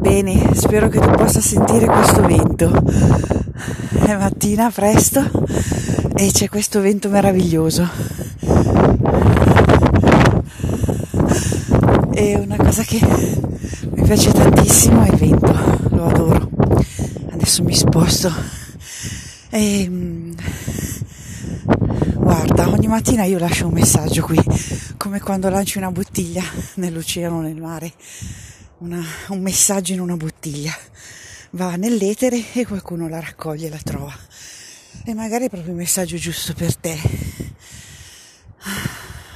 Bene, spero che tu possa sentire questo vento. È mattina presto e c'è questo vento meraviglioso. E una cosa che mi piace tantissimo è il vento, lo adoro. Adesso mi sposto. E, mm, guarda, ogni mattina io lascio un messaggio qui, come quando lanci una bottiglia nell'oceano, nel mare una, un messaggio in una bottiglia, va nell'etere e qualcuno la raccoglie e la trova. E magari è proprio il messaggio giusto per te.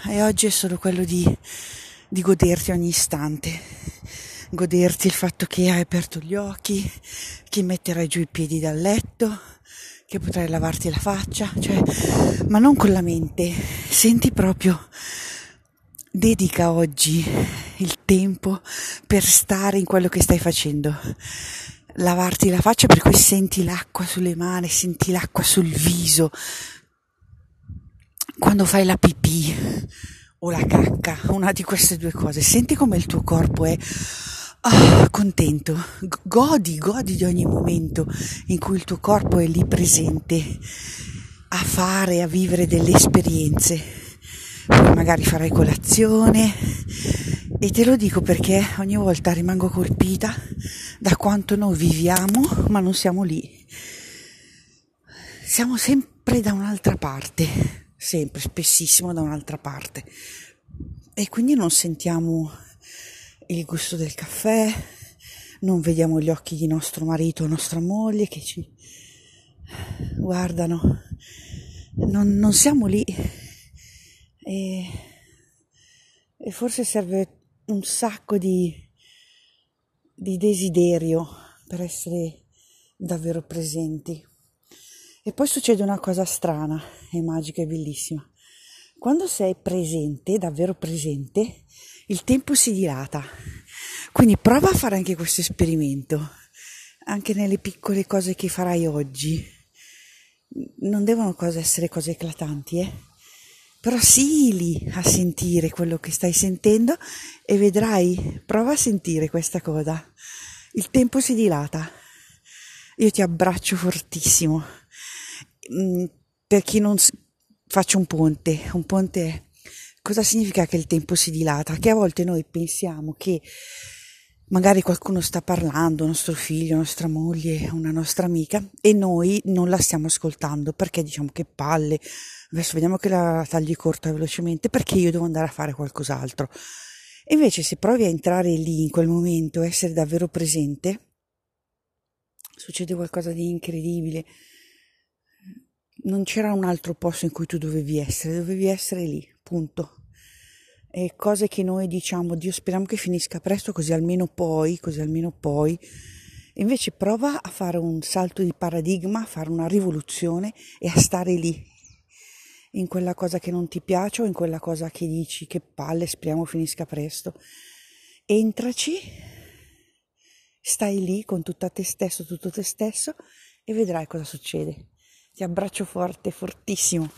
E oggi è solo quello di, di goderti ogni istante, goderti il fatto che hai aperto gli occhi, che metterai giù i piedi dal letto, che potrai lavarti la faccia, cioè, ma non con la mente, senti proprio dedica oggi il tempo per stare in quello che stai facendo. Lavarti la faccia per cui senti l'acqua sulle mani, senti l'acqua sul viso. Quando fai la pipì o la cacca, una di queste due cose, senti come il tuo corpo è oh, contento, godi, godi di ogni momento in cui il tuo corpo è lì presente a fare, a vivere delle esperienze magari farai colazione. E te lo dico perché ogni volta rimango colpita da quanto noi viviamo ma non siamo lì. Siamo sempre da un'altra parte, sempre, spessissimo da un'altra parte. E quindi non sentiamo il gusto del caffè, non vediamo gli occhi di nostro marito o nostra moglie che ci guardano, non, non siamo lì e, e forse serve un sacco di, di desiderio per essere davvero presenti. E poi succede una cosa strana e magica e bellissima. Quando sei presente, davvero presente, il tempo si dilata. Quindi prova a fare anche questo esperimento, anche nelle piccole cose che farai oggi. Non devono cose essere cose eclatanti, eh? Però sii lì a sentire quello che stai sentendo e vedrai, prova a sentire questa cosa. Il tempo si dilata. Io ti abbraccio fortissimo. Mm, per chi non faccio un ponte, un ponte cosa significa che il tempo si dilata? Che a volte noi pensiamo che magari qualcuno sta parlando, nostro figlio, nostra moglie, una nostra amica e noi non la stiamo ascoltando perché diciamo che palle, adesso vediamo che la tagli corta velocemente perché io devo andare a fare qualcos'altro. Invece se provi a entrare lì in quel momento, essere davvero presente, succede qualcosa di incredibile. Non c'era un altro posto in cui tu dovevi essere, dovevi essere lì, punto. E cose che noi diciamo, Dio speriamo che finisca presto così almeno poi, così almeno poi. Invece prova a fare un salto di paradigma, a fare una rivoluzione e a stare lì, in quella cosa che non ti piace o in quella cosa che dici che palle, speriamo finisca presto. Entraci, stai lì con tutta te stesso, tutto te stesso e vedrai cosa succede. Ti abbraccio forte, fortissimo.